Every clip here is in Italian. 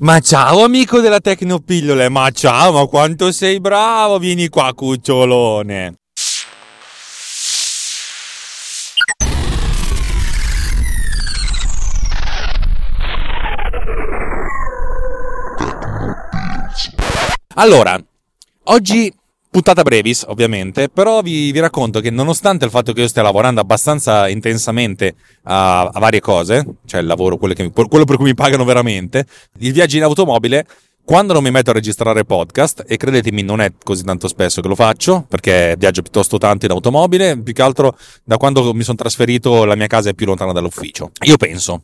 Ma ciao amico della Tecnopillole, ma ciao, ma quanto sei bravo, vieni qua cucciolone. Allora, oggi puntata brevis, ovviamente, però vi, vi, racconto che nonostante il fatto che io stia lavorando abbastanza intensamente a, a varie cose, cioè il lavoro, quello, che, quello per cui mi pagano veramente, il viaggio in automobile quando non mi metto a registrare podcast, e credetemi non è così tanto spesso che lo faccio, perché viaggio piuttosto tanto in automobile, più che altro da quando mi sono trasferito la mia casa è più lontana dall'ufficio. Io penso,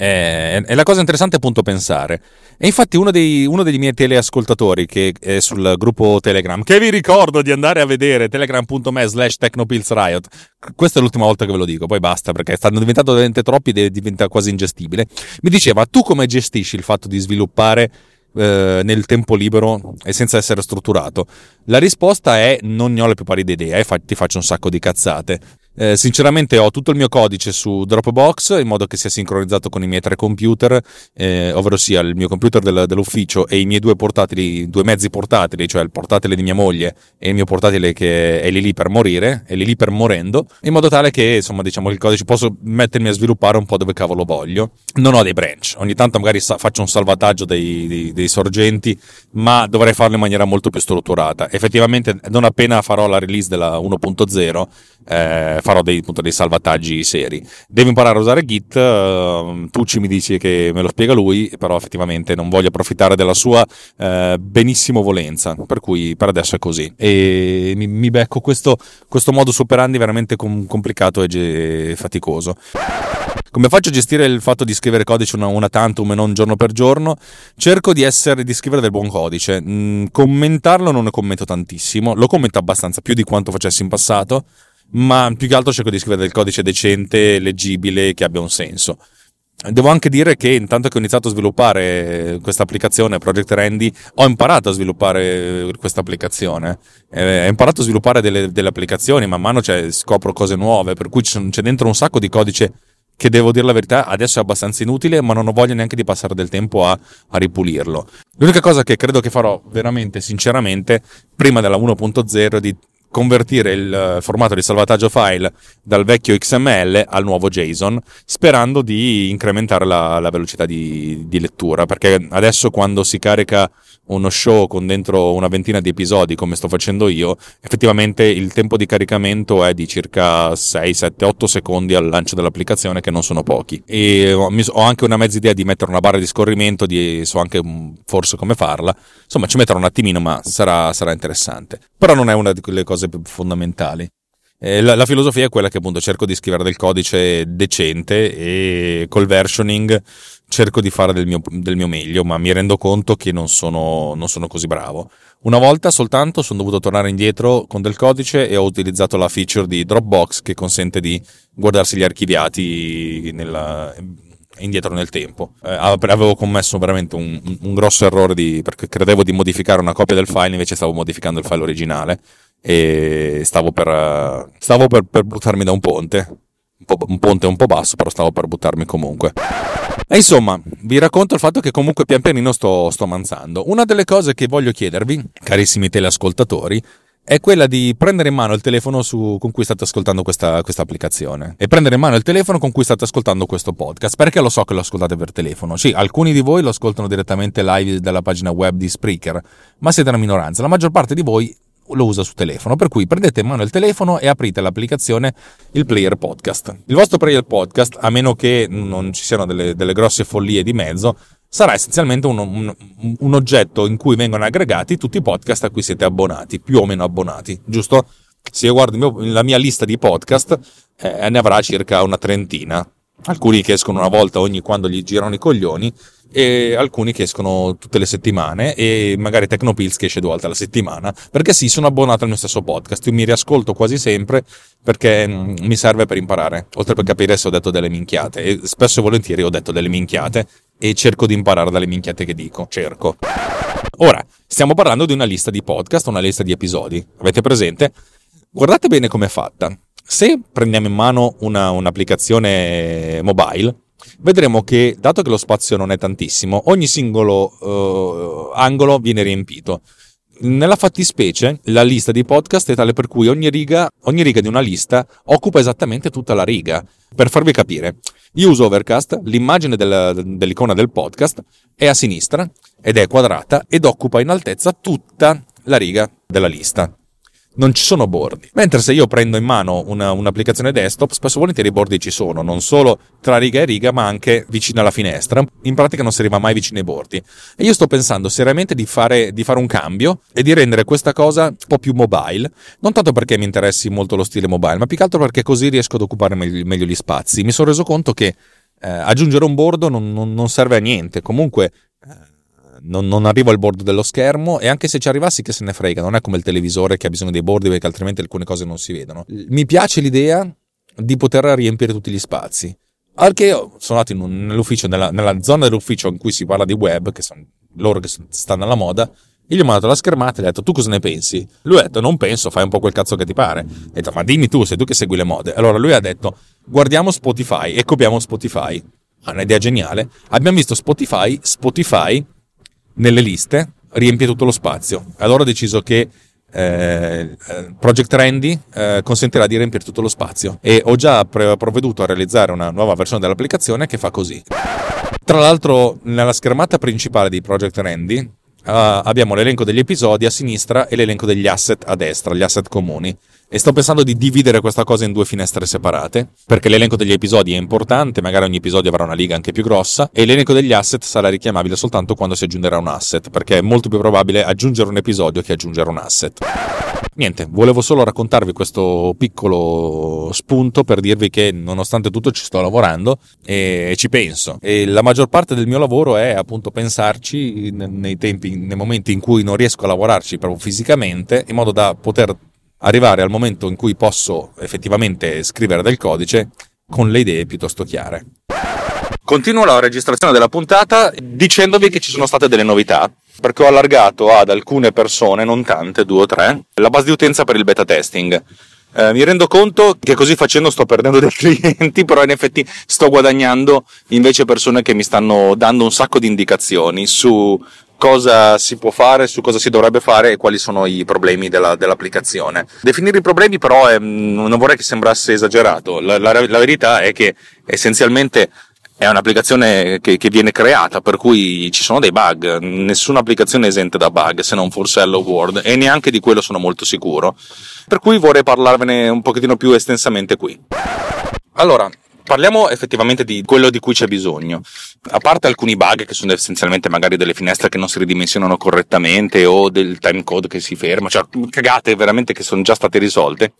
eh, e la cosa interessante è appunto pensare. E infatti uno, dei, uno degli miei teleascoltatori che è sul gruppo Telegram, che vi ricordo di andare a vedere, telegram.me slash technopillsriot, questa è l'ultima volta che ve lo dico, poi basta perché stanno diventando veramente troppi e diventa quasi ingestibile, mi diceva tu come gestisci il fatto di sviluppare eh, nel tempo libero e senza essere strutturato? La risposta è non ne ho la più pallida idea e ti faccio un sacco di cazzate. Eh, sinceramente ho tutto il mio codice su Dropbox in modo che sia sincronizzato con i miei tre computer, eh, ovvero sia il mio computer del, dell'ufficio e i miei due portatili, due mezzi portatili, cioè il portatile di mia moglie e il mio portatile che è lì lì per morire, è lì lì per morendo, in modo tale che insomma diciamo il codice posso mettermi a sviluppare un po' dove cavolo voglio. Non ho dei branch, ogni tanto magari sa- faccio un salvataggio dei, dei, dei sorgenti, ma dovrei farlo in maniera molto più strutturata. Effettivamente non appena farò la release della 1.0 eh, farò dei, appunto, dei, salvataggi seri. Devo imparare a usare Git, uh, Tucci mi dice che me lo spiega lui, però effettivamente non voglio approfittare della sua uh, benissimo volenza, per cui per adesso è così. E mi, mi becco questo, questo modo superandi veramente com- complicato e ge- faticoso. Come faccio a gestire il fatto di scrivere codice una, una tantum e non giorno per giorno? Cerco di, essere, di scrivere del buon codice. Mm, commentarlo non ne commento tantissimo, lo commento abbastanza più di quanto facessi in passato ma più che altro cerco di scrivere del codice decente, leggibile, che abbia un senso. Devo anche dire che intanto che ho iniziato a sviluppare questa applicazione, Project Randy, ho imparato a sviluppare questa applicazione. Eh, ho imparato a sviluppare delle, delle applicazioni, man mano cioè, scopro cose nuove, per cui c'è dentro un sacco di codice che devo dire la verità adesso è abbastanza inutile, ma non ho voglia neanche di passare del tempo a, a ripulirlo. L'unica cosa che credo che farò veramente, sinceramente, prima della 1.0 è di convertire il eh, formato di salvataggio file dal vecchio XML al nuovo JSON, sperando di incrementare la, la velocità di, di, lettura, perché adesso quando si carica uno show con dentro una ventina di episodi, come sto facendo io, effettivamente il tempo di caricamento è di circa 6, 7, 8 secondi al lancio dell'applicazione, che non sono pochi. E ho anche una mezza idea di mettere una barra di scorrimento, di, so anche forse come farla. Insomma, ci metterò un attimino, ma sarà, sarà interessante. Però non è una di quelle cose cose fondamentali. La, la, filosofia è quella che appunto cerco di scrivere del codice decente e col versioning cerco di fare del mio, del mio meglio, ma mi rendo conto che non sono, non sono, così bravo. Una volta soltanto sono dovuto tornare indietro con del codice e ho utilizzato la feature di Dropbox che consente di guardarsi gli archiviati nella, indietro nel tempo. Eh, avevo commesso veramente un, un grosso errore di, perché credevo di modificare una copia del file, invece stavo modificando il file originale e stavo per, stavo per, per buttarmi da un ponte. Un, ponte un po' basso, però stavo per buttarmi comunque. E insomma, vi racconto il fatto che comunque pian pianino sto, sto avanzando. Una delle cose che voglio chiedervi, carissimi teleascoltatori, è quella di prendere in mano il telefono su, con cui state ascoltando questa, questa, applicazione e prendere in mano il telefono con cui state ascoltando questo podcast perché lo so che lo ascoltate per telefono sì, alcuni di voi lo ascoltano direttamente live dalla pagina web di Spreaker ma siete una minoranza la maggior parte di voi lo usa su telefono. Per cui prendete in mano il telefono e aprite l'applicazione il Player Podcast. Il vostro Player Podcast, a meno che non ci siano delle, delle grosse follie di mezzo, sarà essenzialmente un, un, un, oggetto in cui vengono aggregati tutti i podcast a cui siete abbonati, più o meno abbonati, giusto? Se io guardo mio, la mia lista di podcast, eh, ne avrà circa una trentina. Alcuni che escono una volta ogni quando gli girano i coglioni, e alcuni che escono tutte le settimane e magari Tecnopills che esce due volte alla settimana perché sì sono abbonato al mio stesso podcast. Io mi riascolto quasi sempre perché mm, mi serve per imparare. Oltre per capire se ho detto delle minchiate. E spesso e volentieri ho detto delle minchiate e cerco di imparare dalle minchiate che dico. Cerco. Ora stiamo parlando di una lista di podcast una lista di episodi. Avete presente? Guardate bene com'è fatta. Se prendiamo in mano una, un'applicazione mobile vedremo che, dato che lo spazio non è tantissimo, ogni singolo uh, angolo viene riempito. Nella fattispecie, la lista di podcast è tale per cui ogni riga, ogni riga di una lista occupa esattamente tutta la riga. Per farvi capire, io uso Overcast, l'immagine del, dell'icona del podcast è a sinistra ed è quadrata ed occupa in altezza tutta la riga della lista non ci sono bordi. Mentre se io prendo in mano una, un'applicazione desktop, spesso volentieri i bordi ci sono, non solo tra riga e riga, ma anche vicino alla finestra. In pratica non si arriva mai vicino ai bordi. E io sto pensando seriamente di fare, di fare un cambio e di rendere questa cosa un po' più mobile. Non tanto perché mi interessi molto lo stile mobile, ma più che altro perché così riesco ad occupare meglio, meglio gli spazi. Mi sono reso conto che eh, aggiungere un bordo non, non, non serve a niente. Comunque non, non, arrivo al bordo dello schermo e anche se ci arrivassi che se ne frega, non è come il televisore che ha bisogno dei bordi perché altrimenti alcune cose non si vedono. Mi piace l'idea di poter riempire tutti gli spazi. Anche io sono andato un, nell'ufficio, nella, nella, zona dell'ufficio in cui si parla di web, che sono loro che stanno alla moda, io gli ho mandato la schermata e gli ho detto tu cosa ne pensi? Lui ha detto non penso, fai un po' quel cazzo che ti pare. Ho detto ma dimmi tu, sei tu che segui le mode. Allora lui ha detto guardiamo Spotify e copiamo Spotify. Ah, un'idea geniale. Abbiamo visto Spotify, Spotify nelle liste riempie tutto lo spazio. Allora ho deciso che eh, Project Trendy eh, consentirà di riempire tutto lo spazio e ho già provveduto a realizzare una nuova versione dell'applicazione che fa così. Tra l'altro, nella schermata principale di Project Trendy Uh, abbiamo l'elenco degli episodi a sinistra e l'elenco degli asset a destra, gli asset comuni. E sto pensando di dividere questa cosa in due finestre separate, perché l'elenco degli episodi è importante, magari ogni episodio avrà una liga anche più grossa, e l'elenco degli asset sarà richiamabile soltanto quando si aggiungerà un asset, perché è molto più probabile aggiungere un episodio che aggiungere un asset. Niente, volevo solo raccontarvi questo piccolo spunto per dirvi che nonostante tutto ci sto lavorando e ci penso. E la maggior parte del mio lavoro è appunto pensarci nei tempi, nei momenti in cui non riesco a lavorarci proprio fisicamente, in modo da poter arrivare al momento in cui posso effettivamente scrivere del codice con le idee piuttosto chiare. Continuo la registrazione della puntata dicendovi che ci sono state delle novità, perché ho allargato ad alcune persone, non tante, due o tre, la base di utenza per il beta testing. Eh, mi rendo conto che così facendo sto perdendo dei clienti, però in effetti sto guadagnando invece persone che mi stanno dando un sacco di indicazioni su cosa si può fare, su cosa si dovrebbe fare e quali sono i problemi della, dell'applicazione. Definire i problemi però è, non vorrei che sembrasse esagerato, la, la, la verità è che essenzialmente è un'applicazione che, che, viene creata, per cui ci sono dei bug, nessuna applicazione è esente da bug, se non forse Hello World, e neanche di quello sono molto sicuro. Per cui vorrei parlarvene un pochettino più estensamente qui. Allora, parliamo effettivamente di quello di cui c'è bisogno. A parte alcuni bug che sono essenzialmente magari delle finestre che non si ridimensionano correttamente o del timecode che si ferma, cioè cagate veramente che sono già state risolte.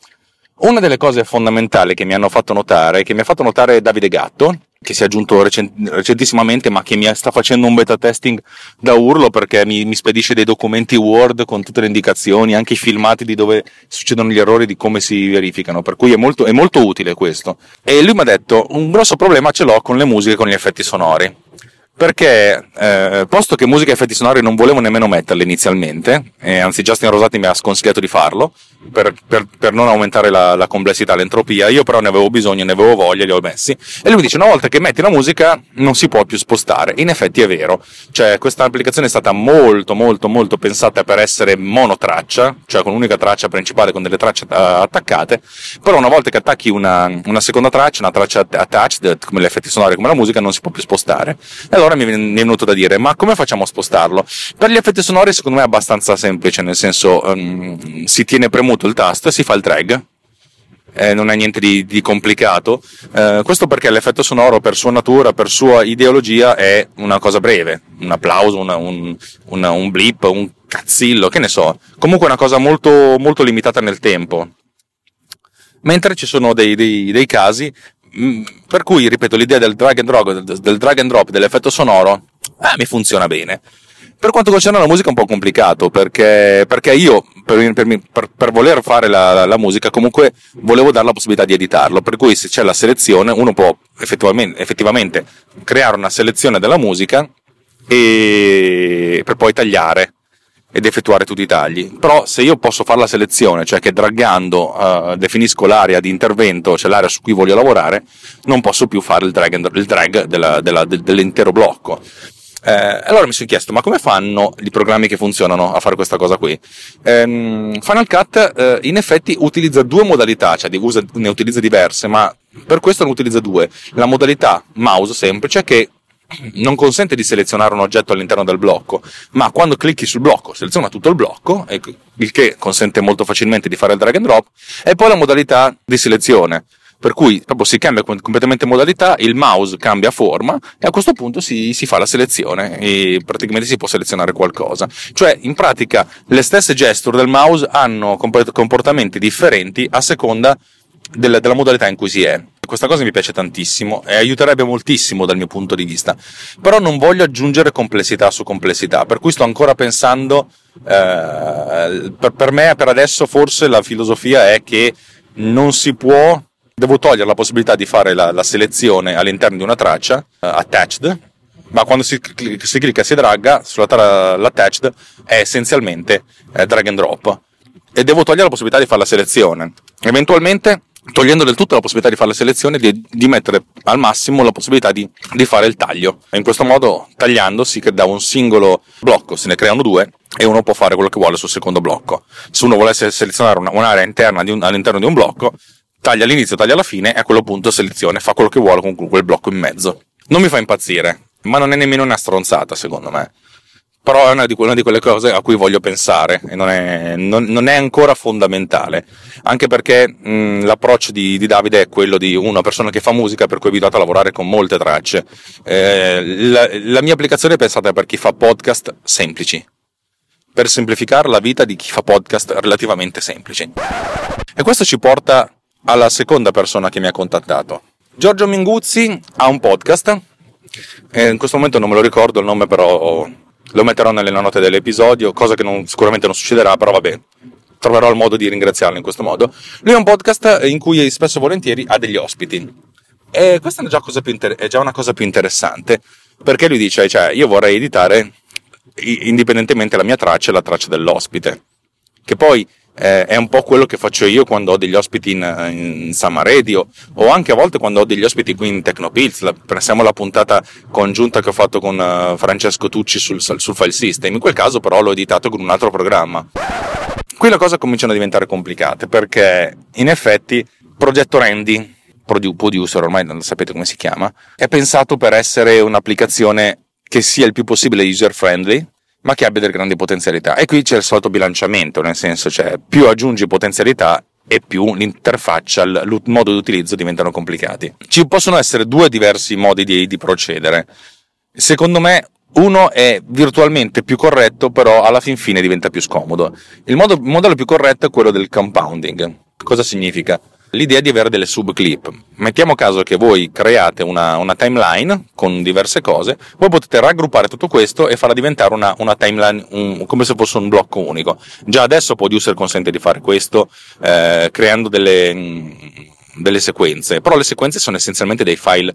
Una delle cose fondamentali che mi hanno fatto notare, che mi ha fatto notare Davide Gatto, che si è aggiunto recent- recentissimamente ma che mi sta facendo un beta testing da urlo perché mi, mi, spedisce dei documenti Word con tutte le indicazioni, anche i filmati di dove succedono gli errori, di come si verificano, per cui è molto, è molto utile questo. E lui mi ha detto, un grosso problema ce l'ho con le musiche con gli effetti sonori perché eh, posto che musica e effetti sonori non volevo nemmeno metterle inizialmente, e anzi Justin Rosati mi ha sconsigliato di farlo per, per, per non aumentare la, la, complessità, l'entropia, io però ne avevo bisogno, ne avevo voglia, li ho messi. E lui mi dice una volta che metti la musica non si può più spostare, in effetti è vero, cioè questa applicazione è stata molto molto molto pensata per essere monotraccia, cioè con un'unica traccia principale con delle tracce uh, attaccate, però una volta che attacchi una, una seconda traccia, una traccia attached come gli effetti sonori, come la musica non si può più spostare. E allora mi è venuto da dire, ma come facciamo a spostarlo? Per gli effetti sonori secondo me è abbastanza semplice, nel senso um, si tiene premuto il tasto e si fa il drag. Eh, non è niente di, di complicato. Eh, questo perché l'effetto sonoro, per sua natura, per sua ideologia, è una cosa breve. Un applauso, una, un, una, un blip, un cazzillo, che ne so. Comunque una cosa molto, molto limitata nel tempo. Mentre ci sono dei, dei, dei casi per cui, ripeto, l'idea del drag and drop, del drag and drop dell'effetto sonoro eh, mi funziona bene. Per quanto concerne la musica è un po' complicato perché, perché io per, per, per, voler fare la, la, musica comunque volevo dare la possibilità di editarlo, per cui se c'è la selezione uno può effettivamente, effettivamente creare una selezione della musica e per poi tagliare ed effettuare tutti i tagli. Però se io posso fare la selezione, cioè che draggando uh, definisco l'area di intervento, cioè l'area su cui voglio lavorare, non posso più fare il drag, il drag della, della, dell'intero blocco. Eh, allora mi sono chiesto, ma come fanno i programmi che funzionano a fare questa cosa qui? Eh, Final Cut eh, in effetti utilizza due modalità, cioè ne utilizza diverse, ma per questo ne utilizza due. La modalità mouse semplice che non consente di selezionare un oggetto all'interno del blocco, ma quando clicchi sul blocco seleziona tutto il blocco, il che consente molto facilmente di fare il drag and drop, e poi la modalità di selezione, per cui proprio si cambia completamente modalità, il mouse cambia forma e a questo punto si, si fa la selezione e praticamente si può selezionare qualcosa. Cioè, in pratica, le stesse gesture del mouse hanno comportamenti differenti a seconda della, della modalità in cui si è. Questa cosa mi piace tantissimo e aiuterebbe moltissimo dal mio punto di vista. Però non voglio aggiungere complessità su complessità, per cui sto ancora pensando, eh, per, per me per adesso forse la filosofia è che non si può devo togliere la possibilità di fare la, la selezione all'interno di una traccia uh, attached, ma quando si, si clicca e si dragga sulla tra- l'attached è essenzialmente eh, drag and drop e devo togliere la possibilità di fare la selezione. Eventualmente togliendo del tutto la possibilità di fare la selezione di, di mettere al massimo la possibilità di, di, fare il taglio e in questo modo tagliando si da un singolo blocco se ne creano due e uno può fare quello che vuole sul secondo blocco se uno volesse selezionare una, un'area interna di un, all'interno di un blocco taglia all'inizio, taglia alla fine e a quello punto selezione, fa quello che vuole con quel blocco in mezzo. Non mi fa impazzire, ma non è nemmeno una stronzata secondo me. Però è una di, una di quelle cose a cui voglio pensare e non è, non, non è ancora fondamentale. Anche perché mh, l'approccio di, di, Davide è quello di una persona che fa musica per cui è abituata a lavorare con molte tracce. Eh, la, la mia applicazione è pensata per chi fa podcast semplici per semplificare la vita di chi fa podcast relativamente semplici. E questo ci porta alla seconda persona che mi ha contattato. Giorgio Minguzzi ha un podcast, e in questo momento non me lo ricordo il nome, però lo metterò nelle note dell'episodio, cosa che non, sicuramente non succederà, però vabbè, troverò il modo di ringraziarlo in questo modo. Lui ha un podcast in cui spesso e volentieri ha degli ospiti. E questa è già, inter- è già una cosa più interessante, perché lui dice, cioè, io vorrei editare indipendentemente la mia traccia e la traccia dell'ospite. Che poi eh, è un po' quello che faccio io quando ho degli ospiti in, in Sama Radio o anche a volte quando ho degli ospiti qui in Tecnopills. Pensiamo alla puntata congiunta che ho fatto con uh, Francesco Tucci sul, sul file system. In quel caso però l'ho editato con un altro programma. Qui le cose cominciano a diventare complicate perché in effetti Progetto Randy producer, ormai non sapete come si chiama, è pensato per essere un'applicazione che sia il più possibile user friendly, ma che abbia delle grandi potenzialità. E qui c'è il solito bilanciamento, nel senso, cioè, più aggiungi potenzialità e più l'interfaccia, il modo di utilizzo diventano complicati. Ci possono essere due diversi modi di, di procedere. Secondo me, uno è virtualmente più corretto, però alla fin fine diventa più scomodo. Il, modo, il modello più corretto è quello del compounding. Cosa significa? L'idea di avere delle subclip. Mettiamo caso che voi create una, una, timeline con diverse cose, voi potete raggruppare tutto questo e farla diventare una, una timeline un, come se fosse un blocco unico. Già adesso Producer consente di fare questo eh, creando delle, delle sequenze, però le sequenze sono essenzialmente dei file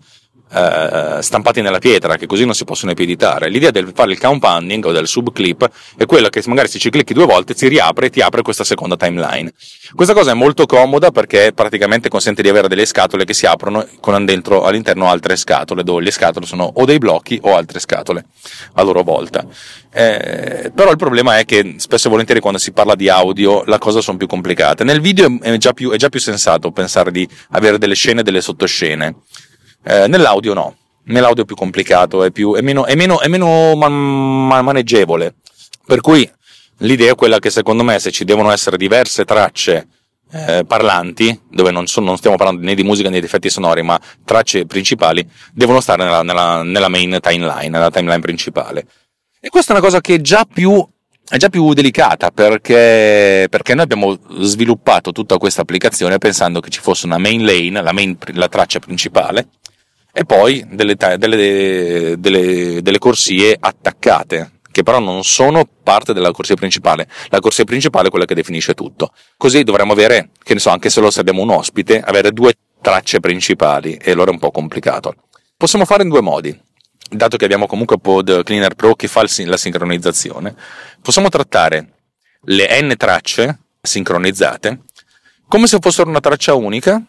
eh, stampati nella pietra, che così non si possono più editare. L'idea del fare il compounding o del subclip è quella che magari se ci clicchi due volte si riapre e ti apre questa seconda timeline. Questa cosa è molto comoda perché praticamente consente di avere delle scatole che si aprono con dentro all'interno altre scatole, dove le scatole sono o dei blocchi o altre scatole a loro volta. Eh, però il problema è che spesso e volentieri quando si parla di audio la cosa sono più complicate. Nel video è già più, è già più sensato pensare di avere delle scene e delle sottoscene. Eh, nell'audio no, nell'audio è più complicato, è, più, è meno, è meno, è meno man, man, maneggevole. Per cui l'idea è quella che secondo me se ci devono essere diverse tracce eh, parlanti, dove non, sono, non, stiamo parlando né di musica né di effetti sonori, ma tracce principali, devono stare nella, nella, nella main timeline, nella timeline principale. E questa è una cosa che già più è già più delicata perché, perché, noi abbiamo sviluppato tutta questa applicazione pensando che ci fosse una main lane, la, main, la traccia principale, e poi delle, delle, delle, delle corsie attaccate, che però non sono parte della corsia principale. La corsia principale è quella che definisce tutto. Così dovremmo avere, che ne so, anche se lo abbiamo un ospite, avere due tracce principali e allora è un po' complicato. Possiamo fare in due modi. Dato che abbiamo comunque Pod Cleaner Pro che fa la sincronizzazione, possiamo trattare le n tracce sincronizzate come se fossero una traccia unica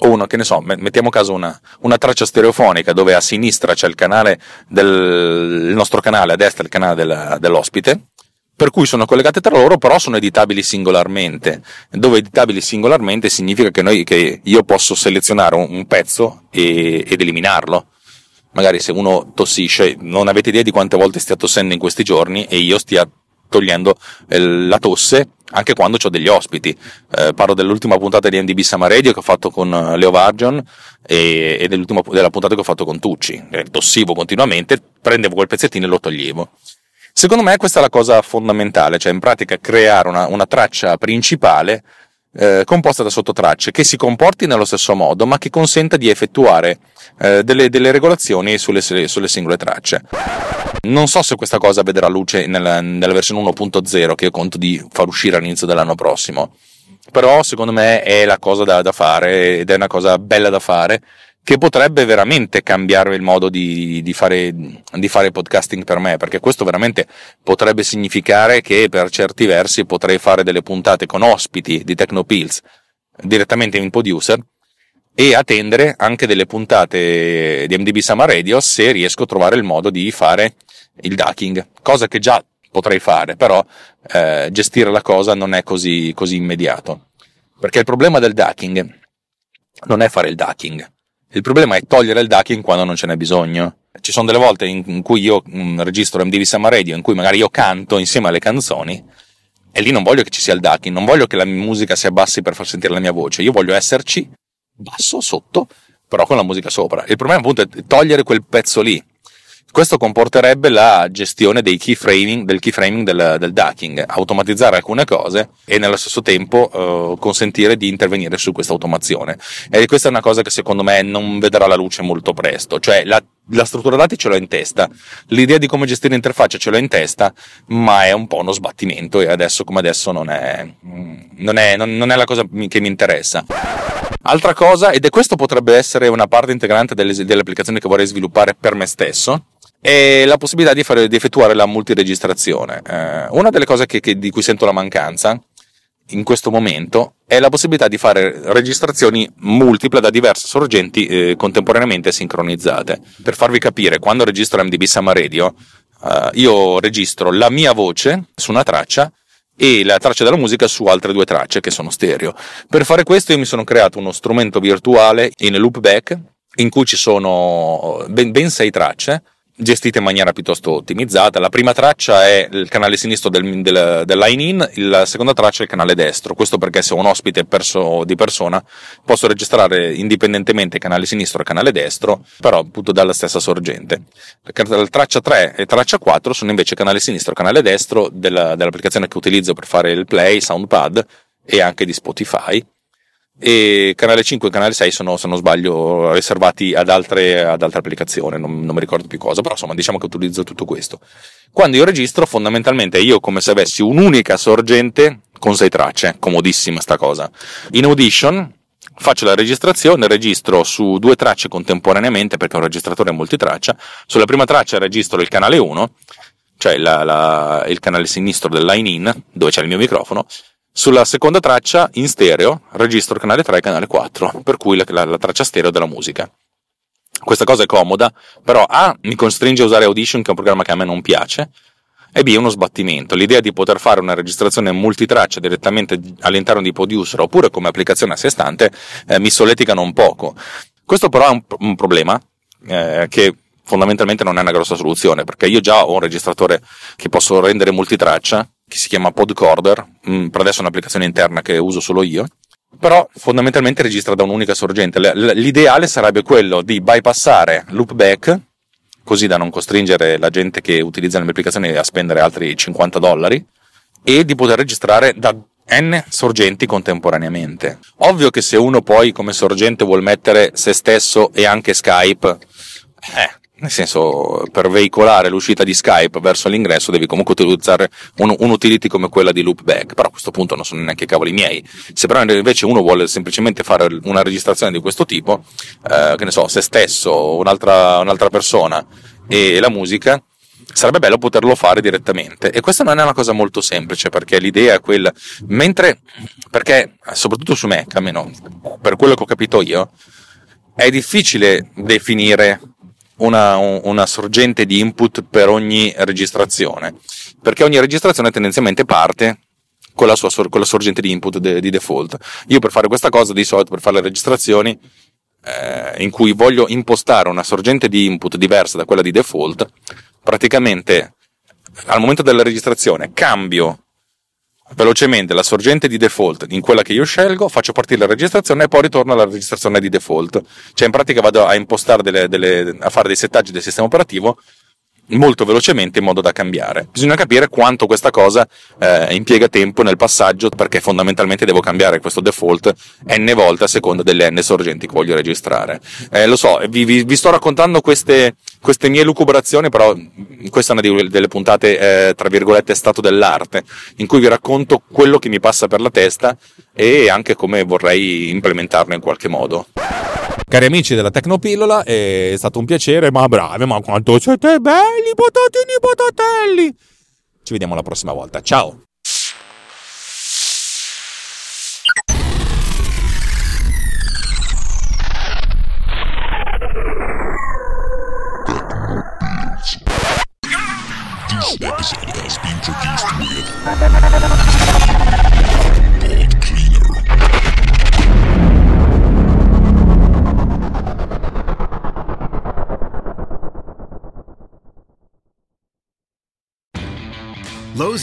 o una, che ne so, mettiamo caso una, una, traccia stereofonica dove a sinistra c'è il canale del il nostro canale, a destra il canale del, dell'ospite, per cui sono collegate tra loro, però sono editabili singolarmente. Dove editabili singolarmente significa che, noi, che io posso selezionare un, un pezzo e, ed eliminarlo. Magari se uno tossisce, non avete idea di quante volte stia tossendo in questi giorni e io stia togliendo eh, la tosse anche quando ho degli ospiti. Eh, parlo dell'ultima puntata di NDB Sama Radio che ho fatto con eh, Leo Vargion e, e della puntata che ho fatto con Tucci. Eh, tossivo continuamente, prendevo quel pezzettino e lo toglievo. Secondo me questa è la cosa fondamentale, cioè in pratica creare una, una traccia principale eh, composta da sottotracce che si comporti nello stesso modo ma che consenta di effettuare eh, delle, delle, regolazioni sulle, sulle, singole tracce. Non so se questa cosa vedrà luce nella, nella versione 1.0 che io conto di far uscire all'inizio dell'anno prossimo, però secondo me è la cosa da, da fare ed è una cosa bella da fare che potrebbe veramente cambiare il modo di, di, fare, di, fare, podcasting per me, perché questo veramente potrebbe significare che per certi versi potrei fare delle puntate con ospiti di Tecnopills direttamente in producer e attendere anche delle puntate di MDB Summer Radio se riesco a trovare il modo di fare il ducking, cosa che già potrei fare, però eh, gestire la cosa non è così, così immediato. Perché il problema del ducking non è fare il ducking, il problema è togliere il ducking quando non ce n'è bisogno. Ci sono delle volte in, cui io mh, registro MDV Summer Radio, in cui magari io canto insieme alle canzoni, e lì non voglio che ci sia il ducking, non voglio che la musica si abbassi per far sentire la mia voce, io voglio esserci basso, sotto, però con la musica sopra. Il problema appunto è togliere quel pezzo lì, questo comporterebbe la gestione dei keyframing, del keyframing del, del ducking, automatizzare alcune cose e nello stesso tempo eh, consentire di intervenire su questa automazione. E questa è una cosa che secondo me non vedrà la luce molto presto, cioè la la struttura dati ce l'ho in testa, l'idea di come gestire l'interfaccia ce l'ho in testa, ma è un po' uno sbattimento e adesso come adesso non è, non è, non, non è la cosa che mi interessa. Altra cosa, ed è questo potrebbe essere una parte integrante delle, applicazioni che vorrei sviluppare per me stesso, e la possibilità di, fare, di effettuare la multiregistrazione. Eh, una delle cose che, che, di cui sento la mancanza in questo momento è la possibilità di fare registrazioni multiple da diverse sorgenti eh, contemporaneamente sincronizzate. Per farvi capire, quando registro MDB Summer Radio, eh, io registro la mia voce su una traccia e la traccia della musica su altre due tracce che sono stereo. Per fare questo io mi sono creato uno strumento virtuale in loopback in cui ci sono ben, ben sei tracce gestite in maniera piuttosto ottimizzata. La prima traccia è il canale sinistro del, del, del line-in, la seconda traccia è il canale destro. Questo perché se ho un ospite perso, di persona posso registrare indipendentemente canale sinistro e canale destro, però appunto dalla stessa sorgente. La traccia 3 e traccia 4 sono invece canale sinistro e canale destro della, dell'applicazione che utilizzo per fare il play, Soundpad e anche di Spotify e canale 5 e canale 6 sono, se non sbaglio, riservati ad altre, ad altre applicazioni, non, non, mi ricordo più cosa, però insomma diciamo che utilizzo tutto questo. Quando io registro, fondamentalmente io come se avessi un'unica sorgente con sei tracce, comodissima sta cosa. In Audition faccio la registrazione, registro su due tracce contemporaneamente perché è un registratore multitraccia, sulla prima traccia registro il canale 1, cioè la, la, il canale sinistro del line-in, dove c'è il mio microfono, sulla seconda traccia, in stereo, registro canale 3 e canale 4, per cui la, la, la traccia stereo della musica. Questa cosa è comoda, però A mi costringe a usare Audition, che è un programma che a me non piace, e B è uno sbattimento. L'idea di poter fare una registrazione multitraccia direttamente all'interno di Producer oppure come applicazione a sé stante eh, mi solleticano un poco. Questo però è un, un problema eh, che fondamentalmente non è una grossa soluzione, perché io già ho un registratore che posso rendere multitraccia che si chiama Podcorder, mm, per adesso è un'applicazione interna che uso solo io, però fondamentalmente registra da un'unica sorgente. L'ideale sarebbe quello di bypassare loopback, così da non costringere la gente che utilizza le mie applicazioni a spendere altri 50 dollari, e di poter registrare da n sorgenti contemporaneamente. Ovvio che se uno poi come sorgente vuol mettere se stesso e anche Skype, eh, nel senso, per veicolare l'uscita di Skype verso l'ingresso devi comunque utilizzare un, un, utility come quella di Loopback, però a questo punto non sono neanche cavoli miei. Se però invece uno vuole semplicemente fare una registrazione di questo tipo, eh, che ne so, se stesso, un'altra, un'altra persona e la musica, sarebbe bello poterlo fare direttamente. E questa non è una cosa molto semplice, perché l'idea è quella, mentre, perché soprattutto su Mac, almeno per quello che ho capito io, è difficile definire una, una, sorgente di input per ogni registrazione, perché ogni registrazione tendenzialmente parte con la, sua, con la sorgente di input de, di default. Io per fare questa cosa, di solito per fare le registrazioni, eh, in cui voglio impostare una sorgente di input diversa da quella di default, praticamente al momento della registrazione cambio velocemente la sorgente di default in quella che io scelgo, faccio partire la registrazione e poi ritorno alla registrazione di default. Cioè in pratica vado a impostare delle, delle, a fare dei settaggi del sistema operativo molto velocemente in modo da cambiare. Bisogna capire quanto questa cosa eh, impiega tempo nel passaggio perché fondamentalmente devo cambiare questo default n volte a seconda delle n sorgenti che voglio registrare. Eh, lo so, vi, vi, vi sto raccontando queste, queste, mie lucubrazioni, però questa è una delle puntate, eh, tra virgolette, stato dell'arte, in cui vi racconto quello che mi passa per la testa e anche come vorrei implementarlo in qualche modo. Cari amici della Tecnopillola, è stato un piacere, ma bravi, ma quanto siete belli, patatini patatelli! Ci vediamo la prossima volta, ciao!